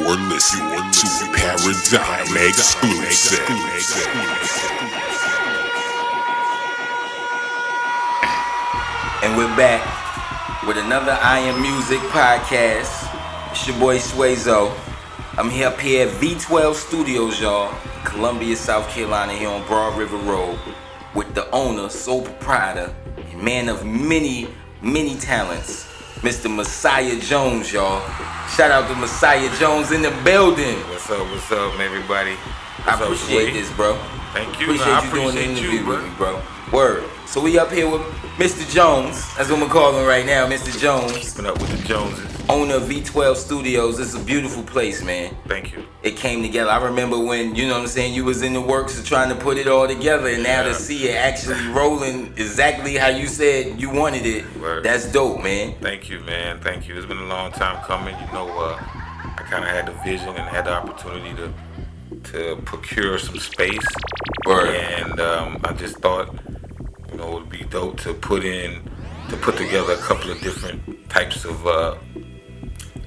You're listening to Paradigm exclusive. And we're back with another I Am Music podcast. It's your boy Swazo. I'm here up here at V12 Studios, y'all, Columbia, South Carolina, here on Broad River Road, with the owner, sole proprietor, and man of many, many talents, Mr. Mossiah Jones, y'all. Shout out to Mossiah Jones in the building. What's up? What's up, everybody? I What's up, appreciate Sway? this, bro. Thank you. Appreciate No, I you doing the interview you, with me, bro. Word. So we up here with Mr. Jones. That's what we're calling right now, Mr. Jones, Keeping up with the Joneses. Owner of V12 Studios. Is a beautiful place, man. Thank you. It came together. I remember when, you know what I'm saying, you was in the works of trying to put it all together and now to see it actually rolling exactly how you said you wanted it. Word. That's dope, man. Thank you, man. Thank you. It's been a long time coming. You know, uh, I kind of had the vision and had the opportunity to to procure some space. Word. And um, I just thought, you know, it would be dope to put in to put together a couple of different types of uh,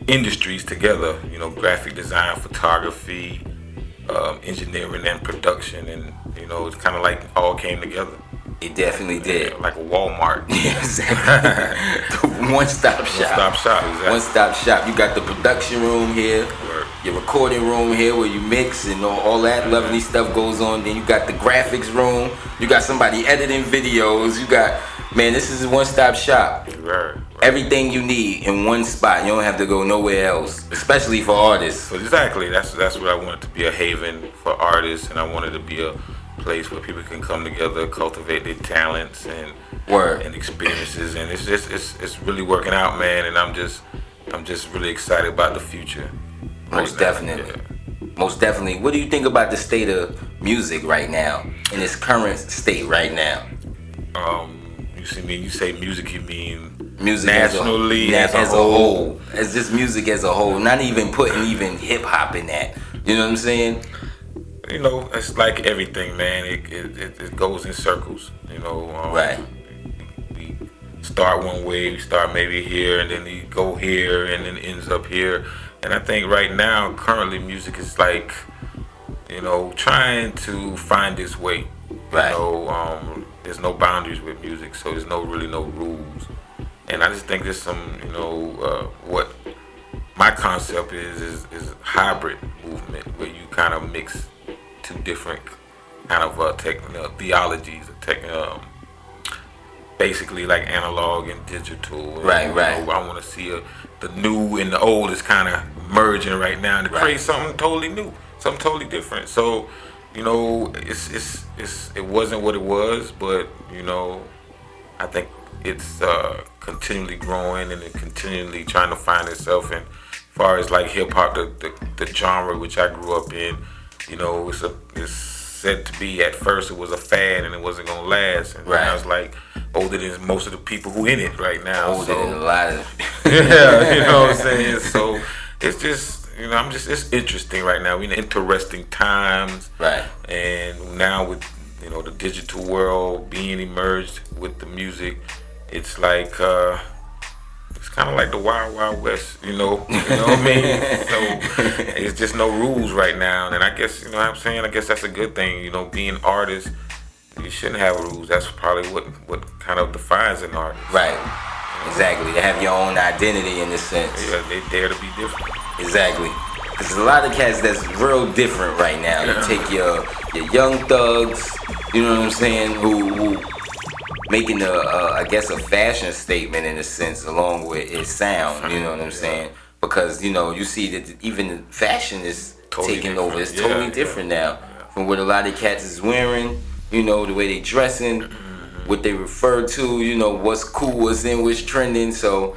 industries together. You know, graphic design, photography, um, engineering, and production. And you know, it's kind of like all came together. It definitely did. like a Walmart. exactly. One stop shop. One stop shop. Exactly. One stop shop. You got the production room here, Word. your recording room here where you mix and all, all that lovely stuff goes on. Then you got the graphics room. You got somebody editing videos. You got man, this is a one stop shop. Right, right. Everything you need in one spot. You don't have to go nowhere else, especially for artists. Exactly, that's that's what I wanted to be a haven for artists, and I wanted to be a place where people can come together, cultivate their talents and Word. and experiences, and it's just it's it's really working out, man. And I'm just I'm just really excited about the future. Most Right definitely. Most definitely. What do you think about the state of music right now, in its current state right now? Um, you see me? You say music? You mean music nationally as a, as a whole? as just music as a whole not even putting even hip hop in that you know what i'm saying You know, it's like everything, man. It it, it, it goes in circles. You know. Um, Right. We start one way, we start maybe here, and then we go here, and then ends up here. And I think right now, currently, music is like, you know, trying to find its way. Right. You know, um, there's no boundaries with music, so there's no really no rules. And I just think there's some, you know, uh, what my concept is is is hybrid movement where you kind of mix two different kind of uh, tech, uh, theologies, tech, um, basically like analog and digital. And, Right, you right. know, I want to see a, the new and the old is kind of merging right now and to Right. create something totally new, something totally different. So, you know, it's it's it's it wasn't what it was, but you know, I think it's uh, continually growing and it continually trying to find itself. And as far as like hip hop, the, the the genre which I grew up in, you know, it's a it's said to be at first it was a fad and it wasn't gonna last. And Right. I was like older than most of the people who in it right now. older so than a lot of yeah, you know what I'm saying. So it's just you know I'm just it's interesting right now. We in interesting times. Right. And now with you know the digital world being emerged with the music it's like uh it's kind of like the wild wild west you know? You know what i mean? So it's just no rules right now. And i guess you know what i'm saying? I guess that's a good thing you know being artists you shouldn't have rules. That's probably what what kind of defines an artist. Right exactly. To have your own identity in a sense. Yeah they dare to be different. Exactly. Because there's a lot of cats that's real different right now. You take your your young thugs you know what i'm saying who, who making a, a I guess a fashion statement in a sense along with its sound you know what i'm saying? Because you know you see that even fashion is Totally taking over. it's different. totally Yeah, different now from what a lot of cats is wearing you know the way they dressing. What they refer to you know what's cool what's in what's trending so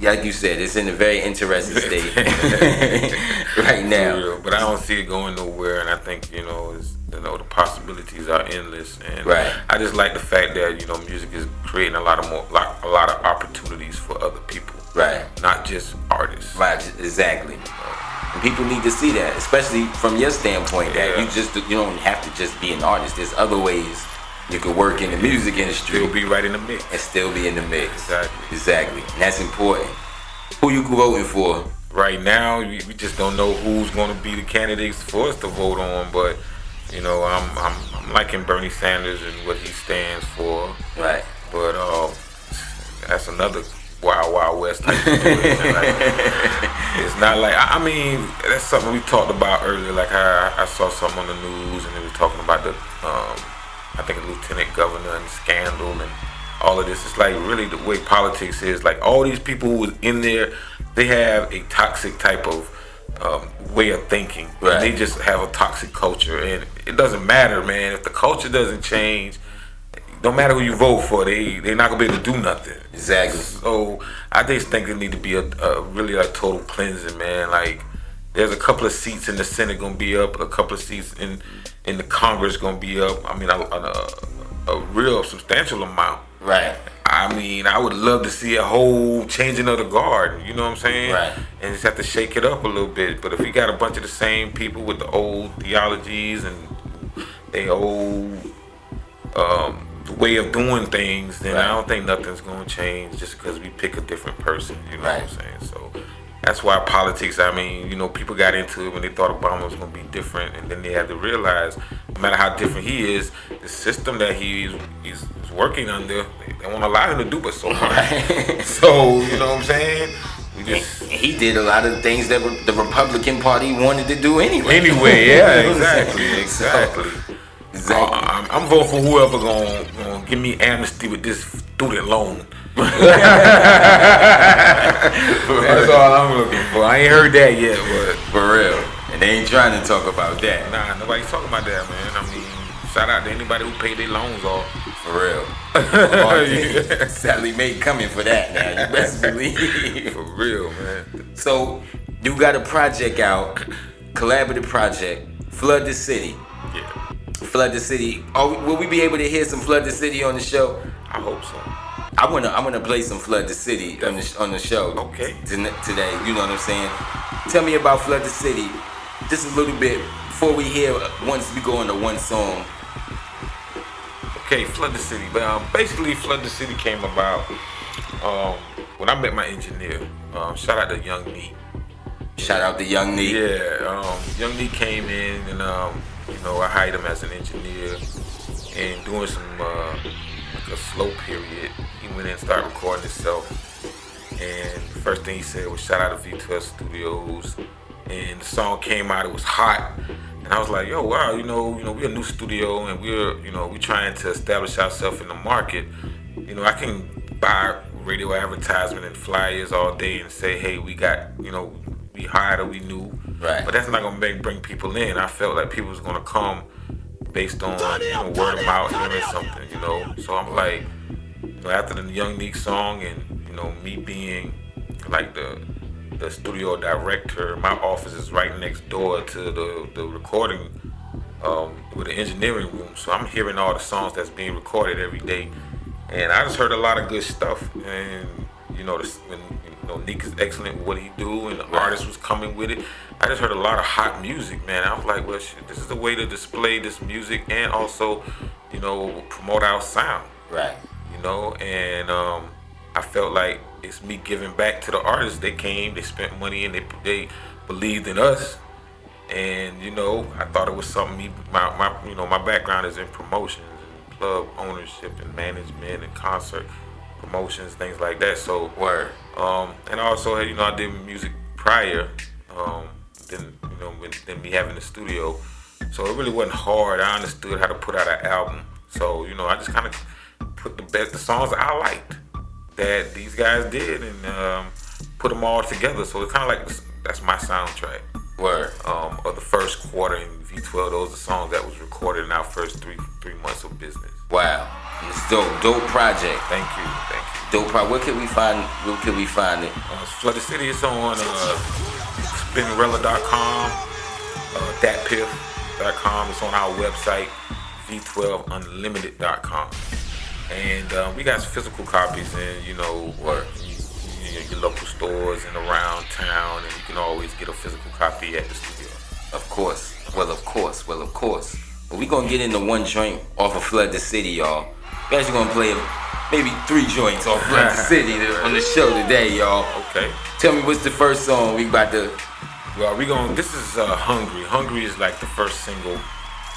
like you said it's in a very interesting state right now real, but I don't see it going nowhere, and I think you know, it's, you know, the possibilities are endless, and Right. I just like the fact that you know, music is creating a lot of more, like, a lot of opportunities for other people, right not just artists. Right, exactly. And people need to see that, especially from your standpoint, that you just you don't have to just be an artist. There's other ways you could work in the music industry Still be right in the mix. and still be in the mix. Exactly. Exactly. And that's important. Who you voting for right now, we, just don't know who's going to be the candidates for us to vote on. But you know, I'm I'm, I'm liking Bernie Sanders and what he stands for. Right. But uh, that's another wild wild west like, it's not like I I mean that's something we talked about earlier. Like I, I saw something on the news and they were talking about the um, I think a lieutenant governor and scandal and all of this. It's like really the way politics is. Like all these people who was in there, they have a toxic type of um, way of thinking. Right. And they just have a toxic culture, and it doesn't matter, man. If the culture doesn't change, no matter who you vote for, they they're not gonna be able to do nothing. Exactly. So I just think there need to be a, a really a total cleansing, man. Like there's a couple of seats in the Senate gonna be up, a couple of seats in in the Congress gonna be up. I mean, a, a, a real substantial amount. Right. I mean, I would love to see a whole changing of the guard. You know what I'm saying? Right. And just have to shake it up a little bit. But if you got a bunch of the same people with the old theologies and they old um, way of doing things, then Right. I don't think nothing's gonna change just because we pick a different person. You know Right. what I'm saying? So that's why politics. I mean, you know, people got into it when they thought Obama was gonna be different, and then they had to realize, no matter how different he is, the system that he's he's working under, they, they won't allow him to do but so much. So you know what I'm saying? We just he did a lot of things that the Republican Party wanted to do anyway. anyway, yeah, You know what I'm saying? exactly, exactly. So, exactly. Uh, I'm, I'm voting for whoever gonna, gonna give me amnesty with this student loan. That's all I'm looking for. I ain't heard that yet, but For real. And they ain't trying to talk about that. nah, nobody's talking about that, man. I mean, shout out to anybody who paid their loans off. For real. Yeah. Sallie Mae coming for that now. You best believe. For real, man. So you got a project out, collaborative project, Flood the City. Yeah, Flood the City. Oh, will we be able to hear some Flood the City on the show? I hope so. I wanna I wanna play some Flood the City on the on the show. Okay. Today, you know what I'm saying? Tell me about Flood the City. Just a little bit before we hear once we go into one song. Okay, Flood the City. But um, basically, Flood the City came about um, when I met my engineer. Um, shout out to Young Neek. Shout out to Young Neek. Yeah, um, Young Neek came in and um, you know I hired him as an engineer and doing some uh, a slow period. He went in and started recording himself. And the first thing he said was shout out to V12 Studios. And the song came out, it was hot. And I was like, yo, wow, you know, you know, we're a new studio and we're, you know, we're trying to establish ourselves in the market. You know, I can buy radio advertisement and flyers all day and say, hey, we got, you know, we hired or we knew. Right. But that's not gonna make, bring people in. I felt like people was gonna come based on you know, word of mouth, hearing something, you know. So I'm like, you know, after the Young Neek song and you know me being like the the studio director, my office is right next door to the the recording um, with the engineering room. So I'm hearing all the songs that's being recorded every day, and I just heard a lot of good stuff. And you know, this, when know Neek is excellent with what he do, and the artist was coming with it. I just heard a lot of hot music, man. I was like, well, shit, this is a way to display this music and also, you know, promote our sound Right. you know, and um, I felt like it's me giving back to the artists. They came, they spent money, and they they believed in us. And you know, I thought it was something. Me, my, my you know, my background is in promotions and club ownership and management and concert promotions, things like that. So Word. Um, and also, you know, I did music prior. Um, then, you know, then me having the studio. So it really wasn't hard. I understood how to put out an album. So, you know, I just kind of put the best, the songs I liked that these guys did and um, put them all together. So it's kind of like, that's my soundtrack Word. um, of the first quarter in V12. Those are songs that was recorded in our first three three months of business. Wow. It's dope. Dope project. Thank you, thank you. Dope project. Where can we find where can we find it? Uh, the City is on uh, spinrilla.com, uh, datpiff.com. It's on our website, v12unlimited.com. And uh, we got physical copies and you know, or you, you, your local stores and around town, and you can always get a physical copy at the studio. Of course. Well, of course. Well, of course. But we gonna get into one joint off of Flood the City, y'all. We actually gonna play maybe three joints off Flood the City on the show today, y'all. Okay. Tell me what's the first song we about to. Well, we going to This is uh, "Hungry." "Hungry" is like the first single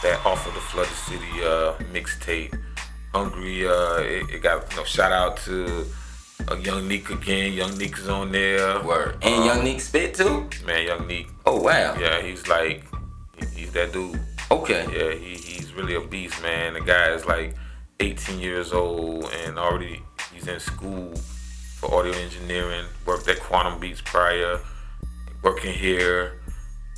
that off of the Flood the City uh, mixtape. "Hungry" uh, it, it, got you know shout out to uh, Young Neek again. Young Neek is on there. Word. And um, Young Neek spit too. Man, Young Neek. Oh wow. Yeah, he's like he's that dude. Okay. Yeah, he, he's really a beast, man. The guy is like 18 years old and already he's in school for audio engineering. Worked at Quantum Beats prior. Working here.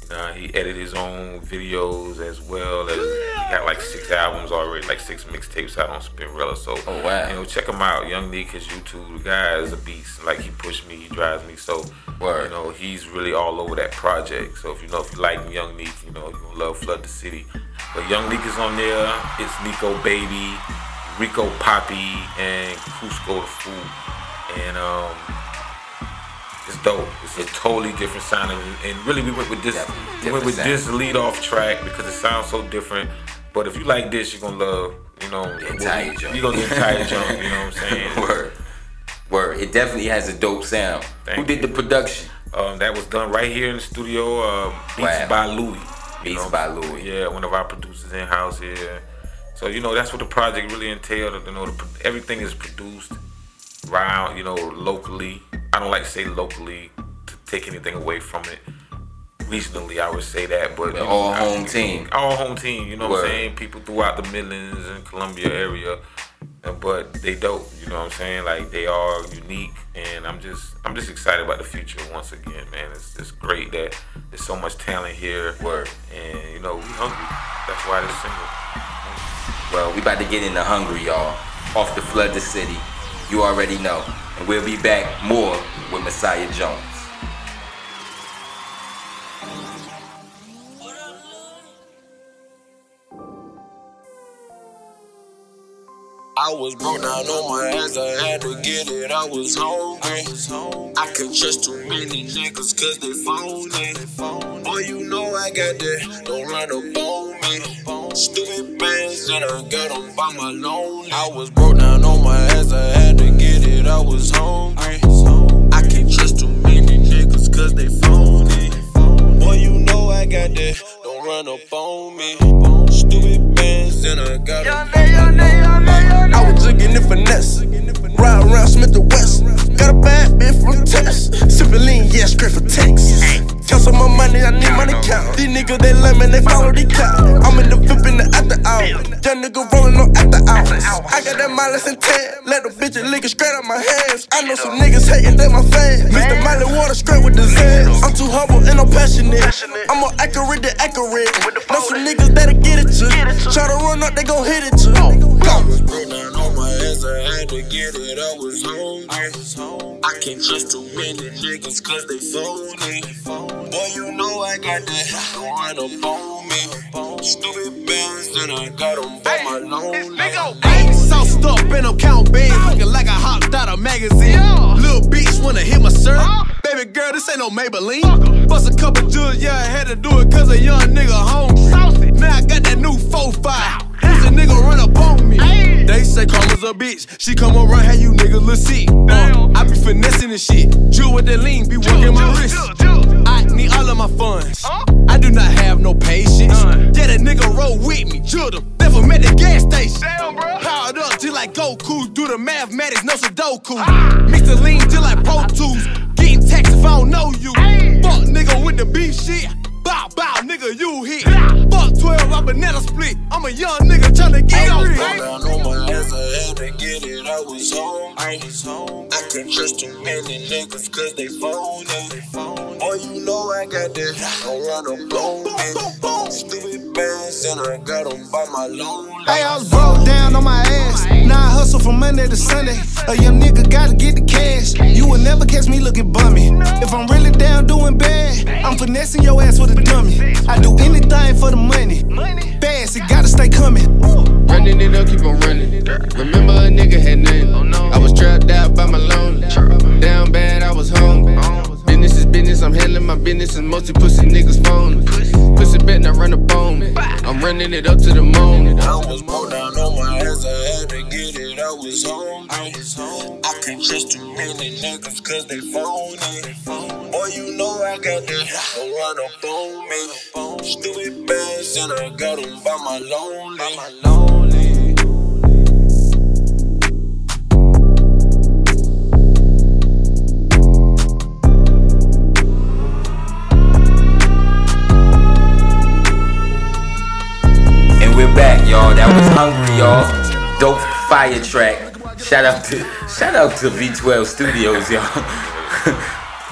Uh, he edited his own videos as well as he got like six albums already, like six mixtapes out on Spinrilla. So, oh, wow. you know, check him out. Young Neek, his YouTube, the guy is a beast. Like he pushed me, he drives me. So, Word. you know, he's really all over that project. So if you know if you like Young Neek, you know, you're gonna love Flood the City. But Young Neek is on there. It's Nico Baby, Rico Poppy, and Cusco the Fool. And um it's dope. It's a totally different sound, and really we went with this. We went with sound. this lead off track because it sounds so different. But if you like this, you're gonna love. You know, the entire jump. You're gonna get entire jump. You know what I'm saying? Word. Word. It definitely has a dope sound. Thank Who did the production? Um, that was done right here in the studio. Um, beats wow. by Louis. Beats know? by Louis. Yeah, one of our producers in house here. So you know that's what the project really entailed. You know, the, everything is produced around. You know, locally I don't like to say locally to take anything away from it. Regionally, I would say that, but you know, all home I, team, all home team. You know what I'm saying? People throughout the Midlands and Columbia area, but they dope. You know what I'm saying? Like they are unique, and I'm just I'm just excited about the future once again, man. It's it's great that there's so much talent here. Word. And you know we hungry. That's why this single. Well, we about to get into hungry, y'all. Off the flood the city. You already know. And we'll be back more with Mossiah Jones. I was broke down on my ass, I had to get it, I was hungry. I could trust too many niggas cause they phony. Boy, you know I got that, don't run up on me. Stupid bands that I got them by my lonely. I was broke down on my ass, I had it, I was hungry. I can't trust too many niggas cause they phony. Boy, you know I got that, don't run up on me. Stupid bands, and I got them. I was jigging in finesse. Ride around Smith the West. Got a bad bitch from Test. Sippin' lean, yeah, straight for Texas. Count some more money, I need money count. These niggas, they lemon, they follow the cow. I'm in the VIP in the after hour. Young nigga rolling on after hours. I got that mileage in 10. Let the bitches lick it straight out my hands. I know some niggas hating, they my fans. Mix the Miley water straight with the Zans. I'm too humble and I'm passionate. I'm more accurate than accurate. Know some niggas that'll get it to. Try to run up, they gon' hit it to. Go ass, I had to get it, I was hungry. I can't trust too many niggas cause they phony. Boy, you know I got that, don't run up on me. Stupid bands, then I got them by my lonely. Hey, sauced up and I'm counting bands, looking like I hopped out a magazine. Little bitch wanna hit my shirt. Baby girl, this ain't no Maybelline. Bust a couple jewels, yeah, I had to do it cause a young nigga home. Now I got that new 4-5 They say Karma's a bitch. She come around, how you niggas look sick. Uh, I be finessing and shit. Jewel with that lean, be working my wrist. I need all of my funds. I do not have no patience. Yeah, that nigga roll with me. Chill them. Never met the gas station. Powered up till like Goku. Do the mathematics, no Sudoku. Ah. Mix the lean till like Pro Tools. Getting taxed if I don't know you. Fuck nigga with the beef shit. Bow, bow, nigga, you hit. Fuck 12, I banana split. I'm a young nigga tryna get I rich. I was down on my ass, I had to get it. I was hungry. I was home. I can't trust too many niggas cause they phony. Oh, you know I got that. Don't run up on me. Stupid bands, and I got them by my lonely. Hey, I was broke down on my ass. Now I hustle from Monday to Sunday. A young nigga gotta get the cash. You will never catch me looking bummy. If I'm really down doing bad, I'm finessing your ass with a dummy. I do anything for the money. Fast, it gotta stay coming. Running it up, keep on running. Remember a nigga had nothing. Oh, I was trapped out by my loan. Down bad, I was home. Business is business, I'm handling my business, and mostly pussy niggas phone. Pussy bet I run up on me. I'm running it up to the moon. I was more down on my ass, I can't trust too many niggas cause they phony. Boy, you know I got don't run up on me. Stupid bands and I got them by my lonely. And we're back, y'all. That was hungry, y'all. Dope fire track. Shout out to shout out to V12 Studios, y'all.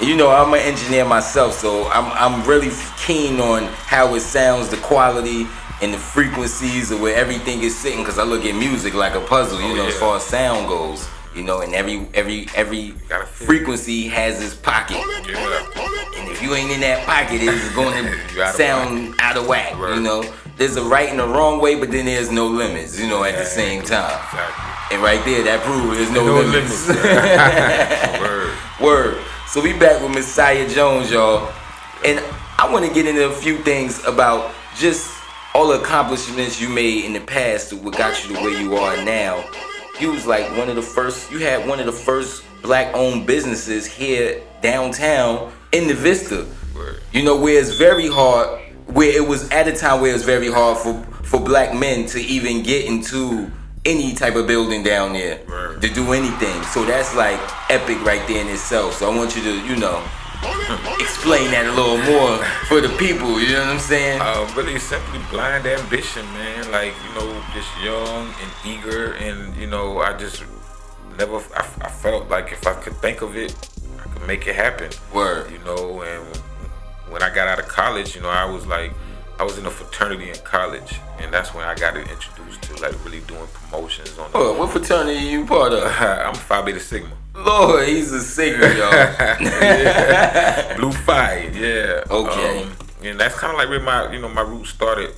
you know, I'm an engineer myself, so I'm I'm really keen on how it sounds, the quality and the frequencies of where everything is sitting. Cause I look at music like a puzzle, you Oh, know, as far as sound goes. You know, and every every every frequency has its pocket. Yeah. And if you ain't in that pocket, it's going to sound out of whack. You know, there's a right and a wrong way, but then there's no limits. You know, at the same time. Exactly. And right there, that proves there's no, No limits. limits. Word. Word. So we back with Mossiah Jones, y'all, and I want to get into a few things about just all the accomplishments you made in the past, to what got you to where you are now. You was like one of the first. You had one of the first black-owned businesses here downtown in the Vista. Word. You know, where it's very hard, where it was at a time where it was very hard for for black men to even get into any type of building down there Right. to do anything. So that's like epic right there in itself. So I want you to, you know, explain that a little more for the people. You know what I'm saying? Uh, really simply blind ambition, man. Like you know, just young and eager, and you know, I just never. I, I felt like if I could think of it, I could make it happen. Word. You know, and when I got out of college, you know, I was like, I was in a fraternity in college, and that's when I got introduced to like really doing promotions on. The, Oh, what fraternity you part of? I'm Phi Beta Sigma. Lord, he's a Sigma, y'all. Blue Fire, yeah. Okay. Um, and that's kind of like where my, you know, my roots started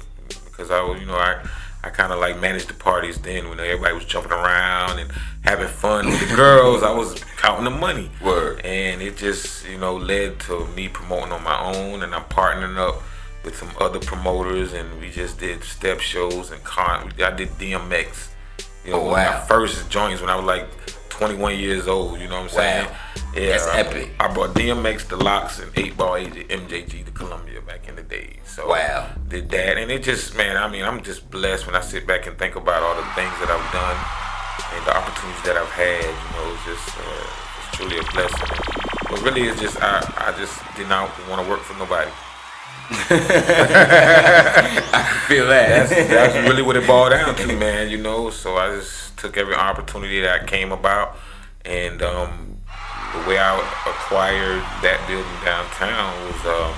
because I was, you know, I, I kind of like managed the parties then when everybody was jumping around and having fun with the girls. I was counting the money. Word. And it just, you know, led to me promoting on my own, and I'm partnering up with some other promoters, and we just did step shows and con. I did DMX. You know, Oh, wow. my first joints when I was like 21 years old. You know what I'm saying? Wow. Yeah, That's I- epic. I brought DMX, the LOX, and 8 Ball AJ, MJG to Columbia back in the days. So Wow. did that, and it just, man, I mean, I'm just blessed when I sit back and think about all the things that I've done and the opportunities that I've had. You know, it's just, uh, it's truly a blessing. But really, it's just, I, I just did not want to work for nobody. I can feel that? That's, that's really what it boiled down to, man. You know, so I just took every opportunity that came about, and um, the way I acquired that building downtown was, um,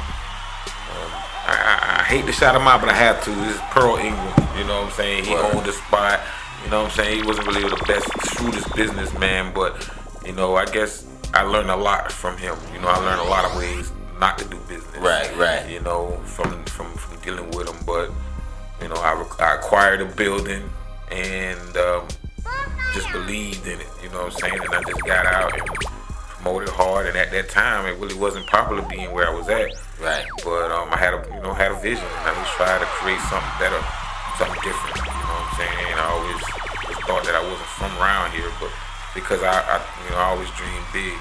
um, I, I, hate to shout him out, but I have to. This is Pearl Ingram. You know what I'm saying? He owned the spot. You know what I'm saying? He wasn't really the best, shrewdest businessman, but you know, I guess I learned a lot from him. You know, I learned a lot of ways not to do business. Right, right. You know, from from from dealing with them, but you know, I, I acquired a building and um, just believed in it. You know what I'm saying? And I just got out and promoted hard. And at that time, it really wasn't popular being where I was at. Right. But um, I had a you know had a vision. and I just tried to create something better, something different. You know what I'm saying? And I always just thought that I wasn't from around here, but because I, I you know I always dreamed big,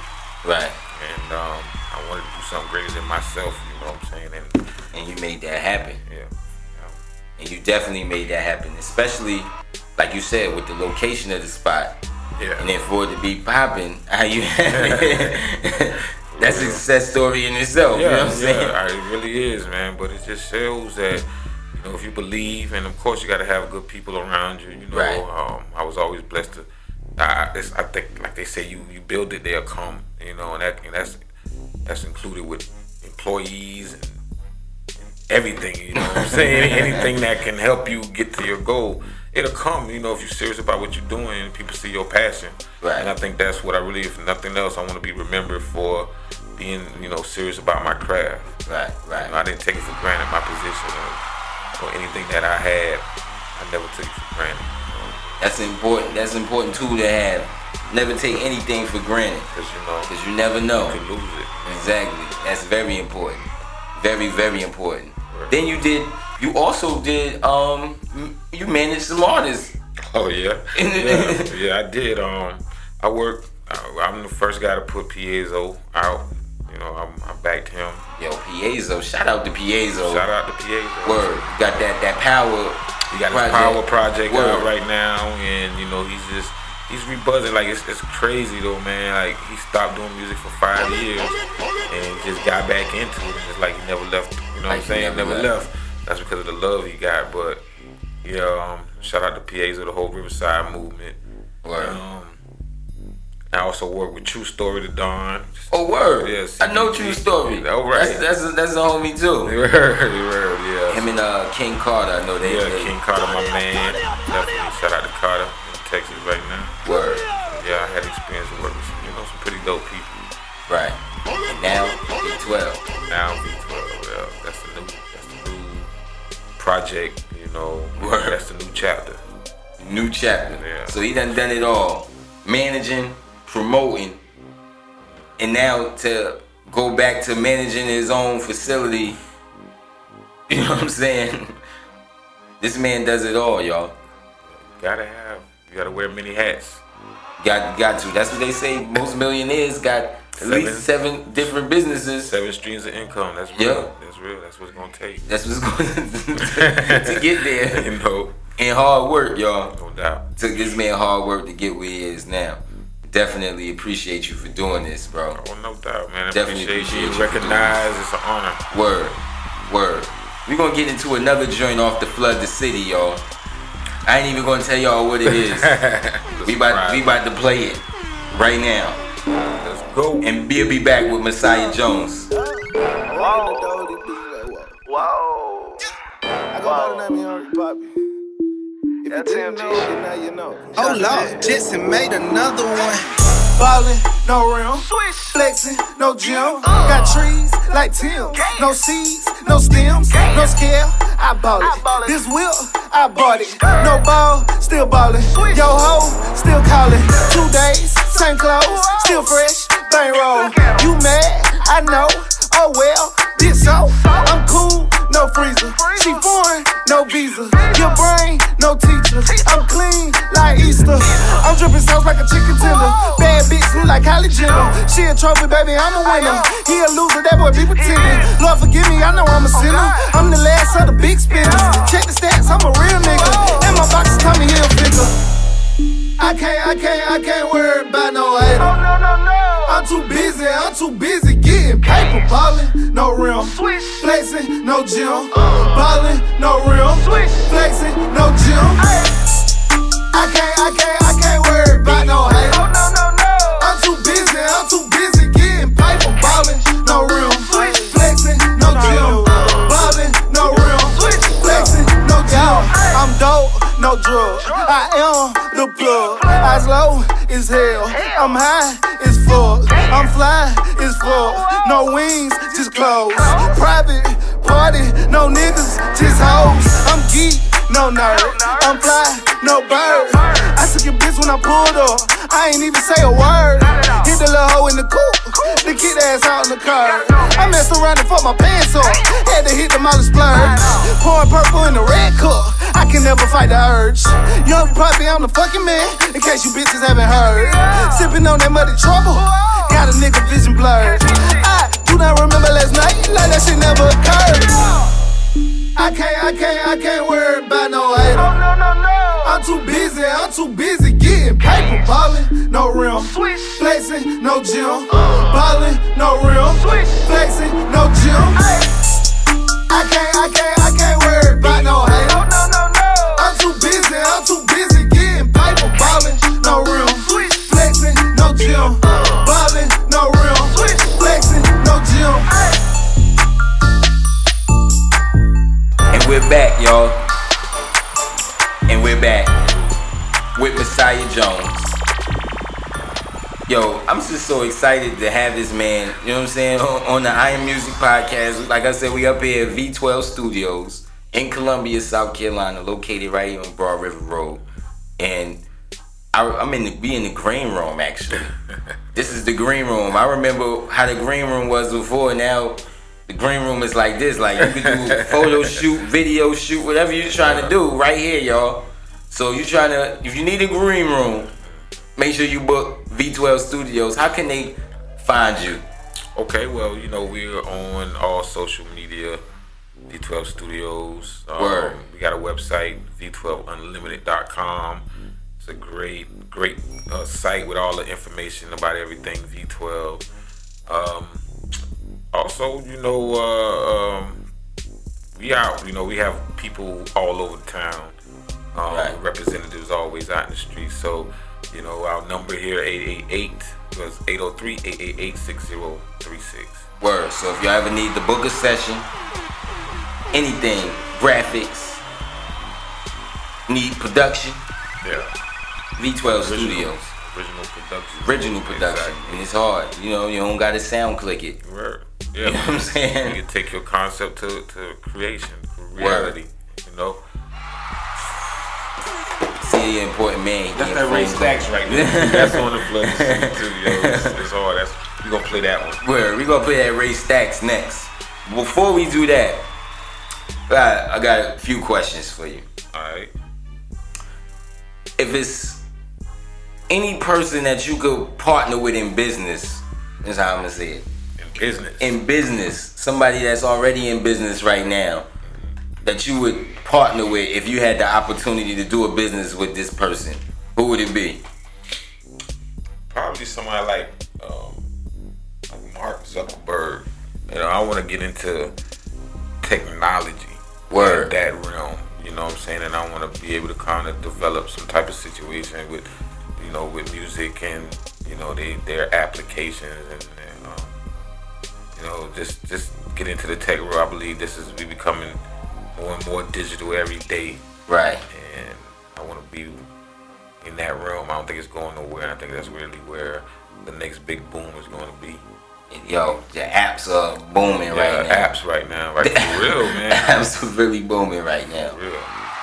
Right. and um, I wanted to do something greater than myself. You know what I'm saying? And And you made that happen. yeah. And you definitely made that happen, especially like you said with the location of the spot. Yeah. And then for it to be popping, how you that's a success story in itself. you know what I'm saying? yeah, it really is, man. But it just shows that you know if you believe, and of course you got to have good people around you. You know, Right. um, I was always blessed to. I, it's, I think, like they say, you you build it, they'll come. You know, and that and that's that's included with employees and everything. You know what I'm saying? Anything that can help you get to your goal, it'll come. You know, if you're serious about what you're doing and people see your passion. Right. And I think that's what I really, if nothing else, I want to be remembered for being, you know, serious about my craft. Right, You know, I didn't take it for granted, my position or, or anything that I had. I never took it for granted. That's important. That's important too to have. Never take anything for granted. Because, you know, Because you never know. you lose it. Exactly. That's very important. Very, very important. Right. Then you did. You also did. Um, you managed some artists Oh yeah, yeah, yeah. I did. Um, I worked. I, I'm the first guy to put Piezo out. You know, I'm, I backed him. Yo, Piezo, shout out to Piezo. Shout out to Piezo. Word, got that that power. He got project. his power project Word. out right now, and you know he's just he's rebuzzing. Like it's, it's crazy though, man. Like he stopped doing music for five years and just got back into it. And it's like he never left. You know Like what I'm saying? never Never, left. left. That's because of the love he got. But yeah, um, shout out to of the whole Riverside movement. Word. Um, I also work with True Story to Dawn. Oh word. Yes. I know true story. Oh, right. That's that's that's a homie too. Word, word, yeah. Him and uh King Carter, I know they. Yeah, they King Carter, my man. Definitely shout out to Carter in Texas right now. Word. Yeah, I had experience with you know, some pretty dope people. Right. And now V12. Now V12, yeah, that's the new, that's the new project. You know, Word. that's the new chapter. New chapter. Yeah. So he done done it all. Managing, promoting, and now to go back to managing his own facility. You know what I'm saying? This man does it all, y'all. Gotta have, you gotta wear many hats. Got got to. That's what they say. Most millionaires got at Seven. least seven different businesses. Seven streams of income. That's real. Yeah. That's real. That's what it's gonna take. That's what's going to to get there. you know, And hard work, y'all. no doubt. Took this man hard work to get where he is now. Definitely appreciate you for doing this, bro. Oh, no doubt, man. I Definitely appreciate, appreciate you. you for It's an honor. Word, word. We're gonna get into another joint off the flood the city, y'all. I ain't even gonna tell y'all what it is. we about we about to play it right now. Let's go. And we'll be back with Mossiah Jones. Whoa. I go by the name of Poppy. If you didn't know, now you know. Oh Lord, Jetson made another one. Ballin', no rim. Flexin', no gym. Uh. Got trees like Tim. No seeds, no stems, no scale. I bought it. This whip, I bought it. No ball, still ballin'. Yo ho, still callin'. Two days, same clothes, still fresh. Bang roll. You mad? I know. Oh well, this so. I'm cool, no freezer. She foreign, no visa. Your brain, no teacher. I'm clean like Easter. I'm dripping sauce like a chicken tender. Bad bitch look like Kylie Jenner. She a trophy, baby, I'm a winner. He a loser, that boy be pretending. Lord forgive me, I know I'm a sinner. I'm the last of the big spinners. Check the stats, I'm a real nigga. And my box is Tommy Hilfiger. I can't, I can't, I can't worry about no hater. No, no, no. I'm too busy, I'm too busy paper. Ballin', no rim. Flexing, no gym. Ballin', no rim. Flexing, no gym. I can't, I can't, I can't worry about no hater. No, no, no, no. I'm too busy, I'm too busy getting paper. Ballin', no rim. Flexing, no gym. Ballin', no rim. Flexing, no gym. I'm dope, no drug. I am the plug. Eyes low as hell. I'm high as I'm fly as fuck. No wings, just clothes. Private party, no niggas, just hoes. I'm geek, no nerd. I'm fly, no bird. When I pulled up. I ain't even say a word. Hit the little hoe in the coop. The kid ass out in the car. I messed around and fucked my pants up. Had to hit the splurge. Pouring purple in the red cup. I can never fight the urge. Young puppy, I'm the fucking man. In case you bitches haven't heard. Sipping on that muddy trouble. Got a nigga vision blurred. I do not remember last night. Like that shit never occurred. I can't, I can't, I can't worry about no hater. Oh, no, no, no. I'm too busy, I'm too busy getting paper. Ballin', no rim. Flexing, no gym. Ballin', no rim. Flexing, no gym. I can't, I can't, I can't worry about no hater. No, no, no, no. I'm too busy, I'm too busy getting paper. Ballin', no rim. Flexing, no gym. Ballin', no rim. Flexing, no gym. And we're back, y'all. We're back with Mossiah Jones. Yo, I'm just so excited to have this man, you know what I'm saying, on, on the I Am Music podcast. Like I said, we up here at V12 Studios in Columbia, South Carolina, located right here on Broad River Road. And I, I'm in the, we in the green room, actually. this is the green room. I remember how the green room was before. Now the green room is like this. Like you can do photo shoot, video shoot, whatever you're trying to do right here, y'all. So you trying to, if you need a green room, make sure you book V12 Studios. How can they find you? Okay, well, you know, we're on all social media, V12 Studios. Um, Word. We got a website, v12unlimited.com. It's a great, great uh, site with all the information about everything V12. Um, also, you know, uh, um, we out. You know, we have people all over town. Um, Right. Representatives always out in the street. So, you know, our number here, 888, was 803-888-6036. Word. So if you ever need the book a session, anything, graphics, need production, Yeah. V12 Studios. Original production. Original production. Exactly. And it's hard. You know, you don't gotta sound click it. Word. Yeah. You know what I'm saying? You can take your concept to, to creation, reality. You know? See the important man. That's that Ray phone Stacks right there. That's on the flood too, yo. It's, it's hard. That's we gonna play that one. Word. We gonna play that Ray Stacks next. Before we do that, I got, I got a few questions for you. Alright. If it's any person that you could partner with in business, is how I'm gonna say it. In business. in business, somebody that's already in business right now, that you would partner with if you had the opportunity to do a business with this person, who would it be? Probably somebody like um, like Mark Zuckerberg. You know, I wanna get into technology. Word. That realm. You know what I'm saying? And I wanna be able to kinda develop some type of situation with you know, with music and, you know, they their applications and, and um, you know, just just get into the tech world. I believe this is we becoming more and more digital every day, Right. and I want to be in that realm. I don't think it's going nowhere. And I think that's really where the next big boom is going to be. Yo, the apps are booming Yeah, right now. apps right now, like for real, man. apps are really booming right now. For real.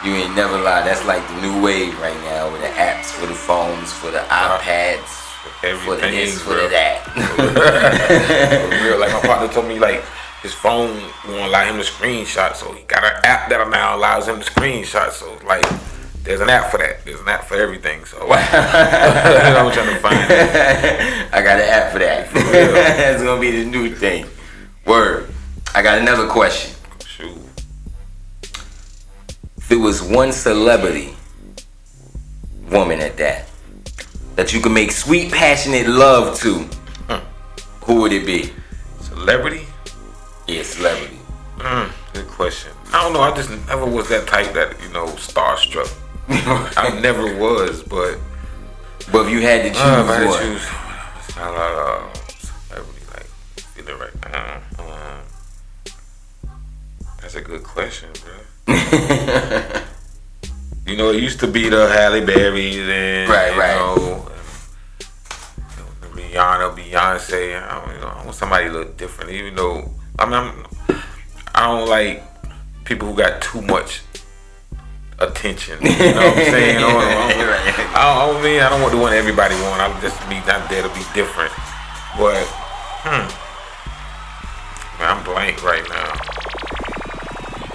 You ain't never lie. That's like the new wave right now with the apps for the phones, for the uh-huh. iPads, for the Everything, this, for bro. the that. For real. Like my partner told me, like his phone won't allow him to screenshot, so he got an app that now allows him to screenshot. So like, there's an app for that. There's an app for everything. So I'm trying to find it. I got an app for that. real. That's gonna be the new thing. Word. I got another question. Shoot. If it was one celebrity, woman at that, that you could make sweet, passionate love to, hmm. who would it be? Celebrity? Yeah, celebrity. Mm, good question. I don't know. I just never was that type that you know starstruck. I never was, but But if you had to choose uh, if I had to one, choose, it's not a lot of celebrity like feeling right now. Um, that's a good question, bro. you know, it used to be the Halle Berrys and Right, you right. know, and, you know, Rihanna, Beyonce. I don't, you know, I want somebody a little different. Even though I mean, I'm, I don't like people who got too much attention. You know what I'm saying? I don't, I don't- I mean I don't want the one everybody want. I'm just be not there to be different. But hmm, man, I'm blank right now.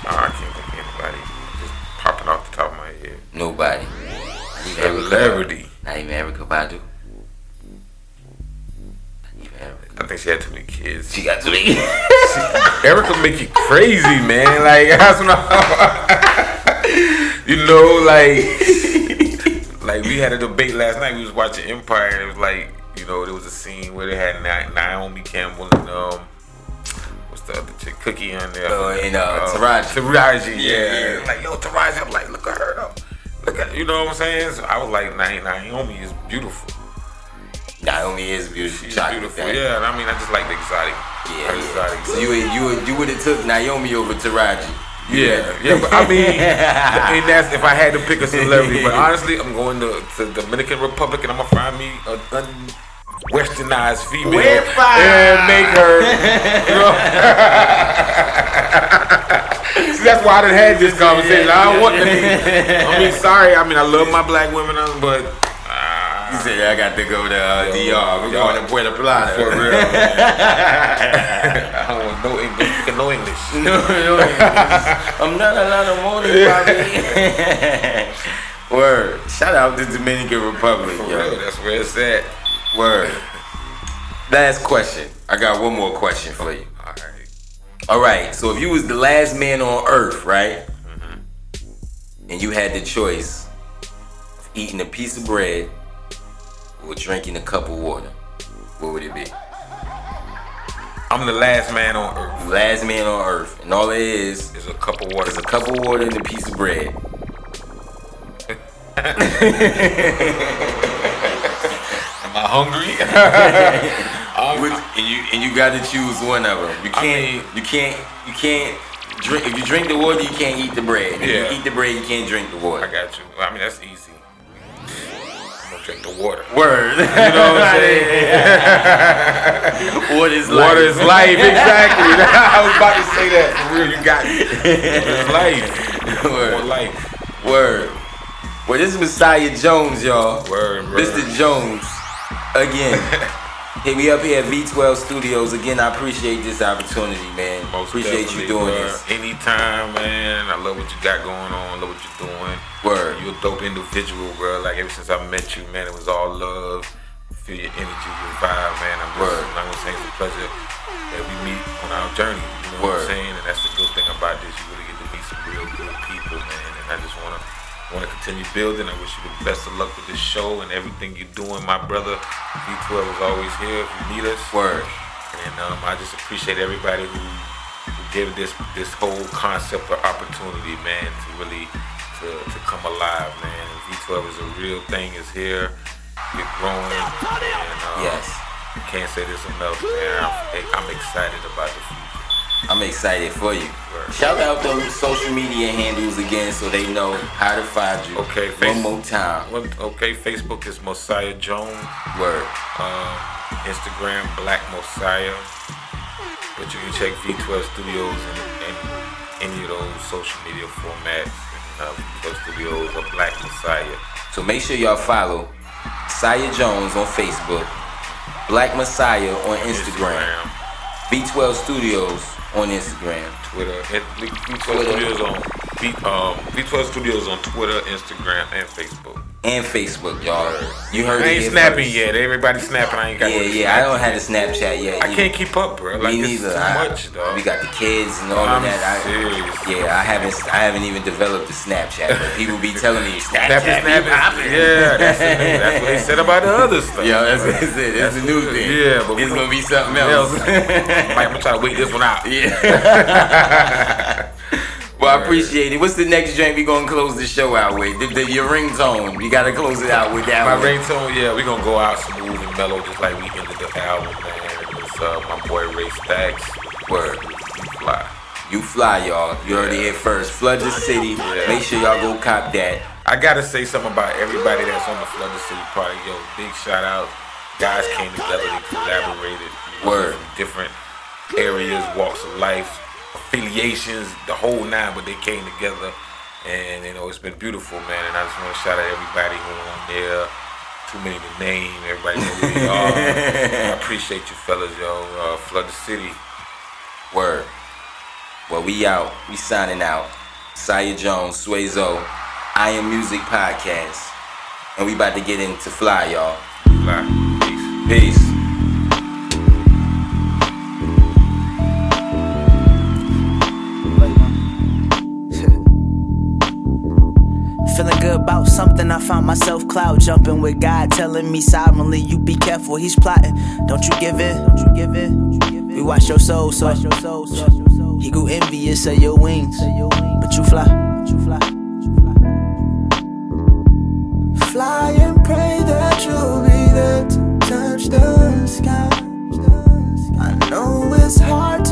Oh, I can't think of anybody. Just popping off the top of my head. nobody. Not Celebrity. Not even Erykah Badu. Think she had too many kids. She got too many. Erykah make you crazy, man. Like that's what I, you know, like like we had a debate last night. We was watching Empire, and it was like you know there was a scene where they had Na- Naomi Campbell and um what's the other chick Cookie on there. Oh, and, uh, Taraji. Taraji, yeah. Yeah. Like yo, Taraji. I'm like, look at her though. Look at you know what I'm saying. So I was like, Na- Naomi is beautiful. Naomi is beautiful. She's beautiful. Yeah, and I mean I just like the exotic. Yeah, exotic. So you would- you you would have took Naomi over Taraji. Yeah, yeah, but I mean, I mean that's if I had to pick a celebrity. But honestly, I'm going to, to Dominican Republic and I'm gonna find me a unwesternized female Whip-a! and make her. You know? See, that's why I done had this conversation. I don't want to be. I mean, sorry. I mean, I love my black women, but. Uh, said I got to go to uh, DR. We're going to Puerto Plata. for real. I don't want no English. No English. no, no, I'm not a lot of money, Bobby. Word. Shout out to the Dominican Republic, For yo. real, that's where it's at. Word. Last question. I got one more question for you. All right. All right. So if you was the last man on earth, right? And you had the choice of eating a piece of bread or drinking a cup of water, what would it be? I'm the last man on earth. Last man on earth, and all it is Is a cup of water. is a cup of water and a piece of bread. Am I hungry? Um, and you and you got to choose one of them. You can't. mean- you can't. You can't drink. If you drink the water, you can't eat the bread. If Yeah. you eat the bread, you can't drink the water. I got you. I mean, that's easy. Gonna drink the water. Word. You know what I'm saying? Water is life. Water is life, exactly. I was about to say that. For real, you got it. Water is life. More Word. life. Word. Well, this is Mossiah Jones, y'all. Word, word. Mr. Jones. Again. Hit me up here at V12 Studios. Again, I appreciate this opportunity, man. Most appreciate you doing bruh. this. Anytime, man. I love what you got going on. I Love what you're doing. Word. You a dope individual, bro. Like ever since I met you, man, it was all love. Feel your energy, your vibe, man. I'm just, I'm gonna say it's a pleasure that we meet on our journey. You know Word. what I'm saying? And that's the good thing about this. You really get to meet some real good people, man. And I just wanna wanna continue building. I wish you the best of luck with this show and everything you're doing, my brother. V12 is always here if you need us. Word. And um, I just appreciate everybody who, who gave this this whole concept of opportunity, man, to really to, to come alive, man. V12 is a real thing. It's here. You're growing. And um, Yes. I can't say this enough, man. I'm, I'm excited about the future. I'm excited for you. Shout out those social media handles again so they know how to find you. Okay, One face- more time. One- Okay, Facebook is Mossiah Jones. Word. Um, Instagram Black Mossiah. But you can check V12 Studios in, in any of those social media formats. Uh, V12 Studios or Black Mossiah. So make sure y'all follow Mossiah Jones on Facebook, Black Mossiah on Instagram, V12 Studios on Instagram. Twitter. It, V12 Twitter. Studios on V, um, V12 Studios on Twitter, Instagram, and Facebook. And Facebook, y'all. You heard I it ain't here snapping first. yet. Everybody snapping. I ain't got Yeah, yeah. I don't have the Snapchat yet. I can't keep up, bro. Like Me neither. too I- much, dog. We got the kids and all I'm of that. I. Yeah, I haven't. I haven't even developed the Snapchat, but people be telling me Snapchat. Snapping, be snapping. popping." Yeah, that's, the thing. that's what they said about the other stuff. Yo, that's, that's it. That's the new thing. Yeah, but it's gonna be something else. Mike, I'm gonna try to wait this one out. Yeah. Well, I appreciate it. What's the next drink we gonna close the show out with? The, the, your ringtone. You gotta close it out with that My one. ringtone, yeah, we gonna go out smooth and mellow, just like we ended the album, man. And it's uh, my boy Ray Stacks. Word. You fly. You fly, y'all. You heard it here first. Flood the city. Yeah. Make sure y'all go cop that. I gotta say something about everybody that's on the Flood the City party. Yo, big shout out. Guys came together, they collaborated. Word. Different areas, walks of life, affiliations, the whole nine, but they came together. And, you know, it's been beautiful, man. And I just want to shout out everybody who on there. Too many to name. Everybody know who they are. I appreciate you fellas, yo. Uh, Flood the City. Word. Well, we out. We signing out. Saya Jones, Swazo, I Am Music Podcast. And we about to get into fly, y'all. Fly. Peace. Peace. Good about something, I found myself cloud jumping with God telling me solemnly, you be careful, he's plotting. Don't you give in, don't you give in. We watch your soul, so he grew envious of your wings, but you fly, but you fly. Fly and pray that you'll be there to touch the sky. I know it's hard to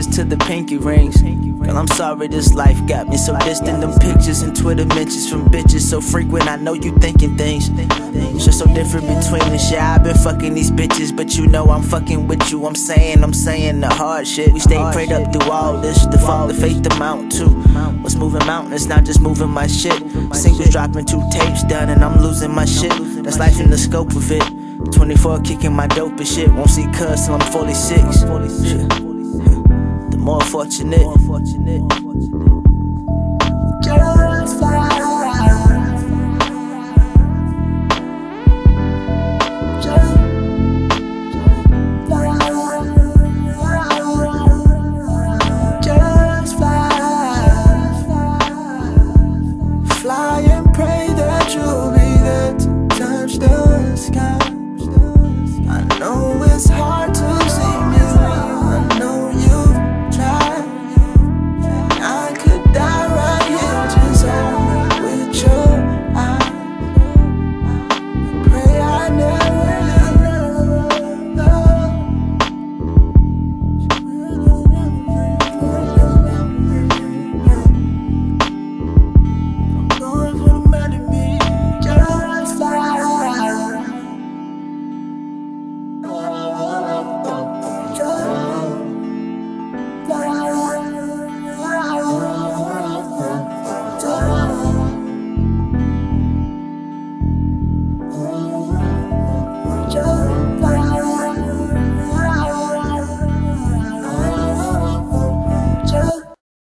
I pray I never leave. Yeah. Pinky promises to the pinky. rings. Girl, I'm sorry this life got me so distant. Them pictures and Twitter mentions from bitches so frequent. I know you thinking things. Just so different between us. Yeah, I've been fucking these bitches, but you know I'm fucking with you. I'm saying, I'm saying the hard shit. We stay prayed up through all this. The fuck, the faith, the mount too. What's moving mountains, not just moving my shit. Singles dropping two tapes done, and I'm losing my shit. That's life in the scope of it. 24 kicking my dope and shit. Won't see cuz till I'm 46. Shit. The more fortunate.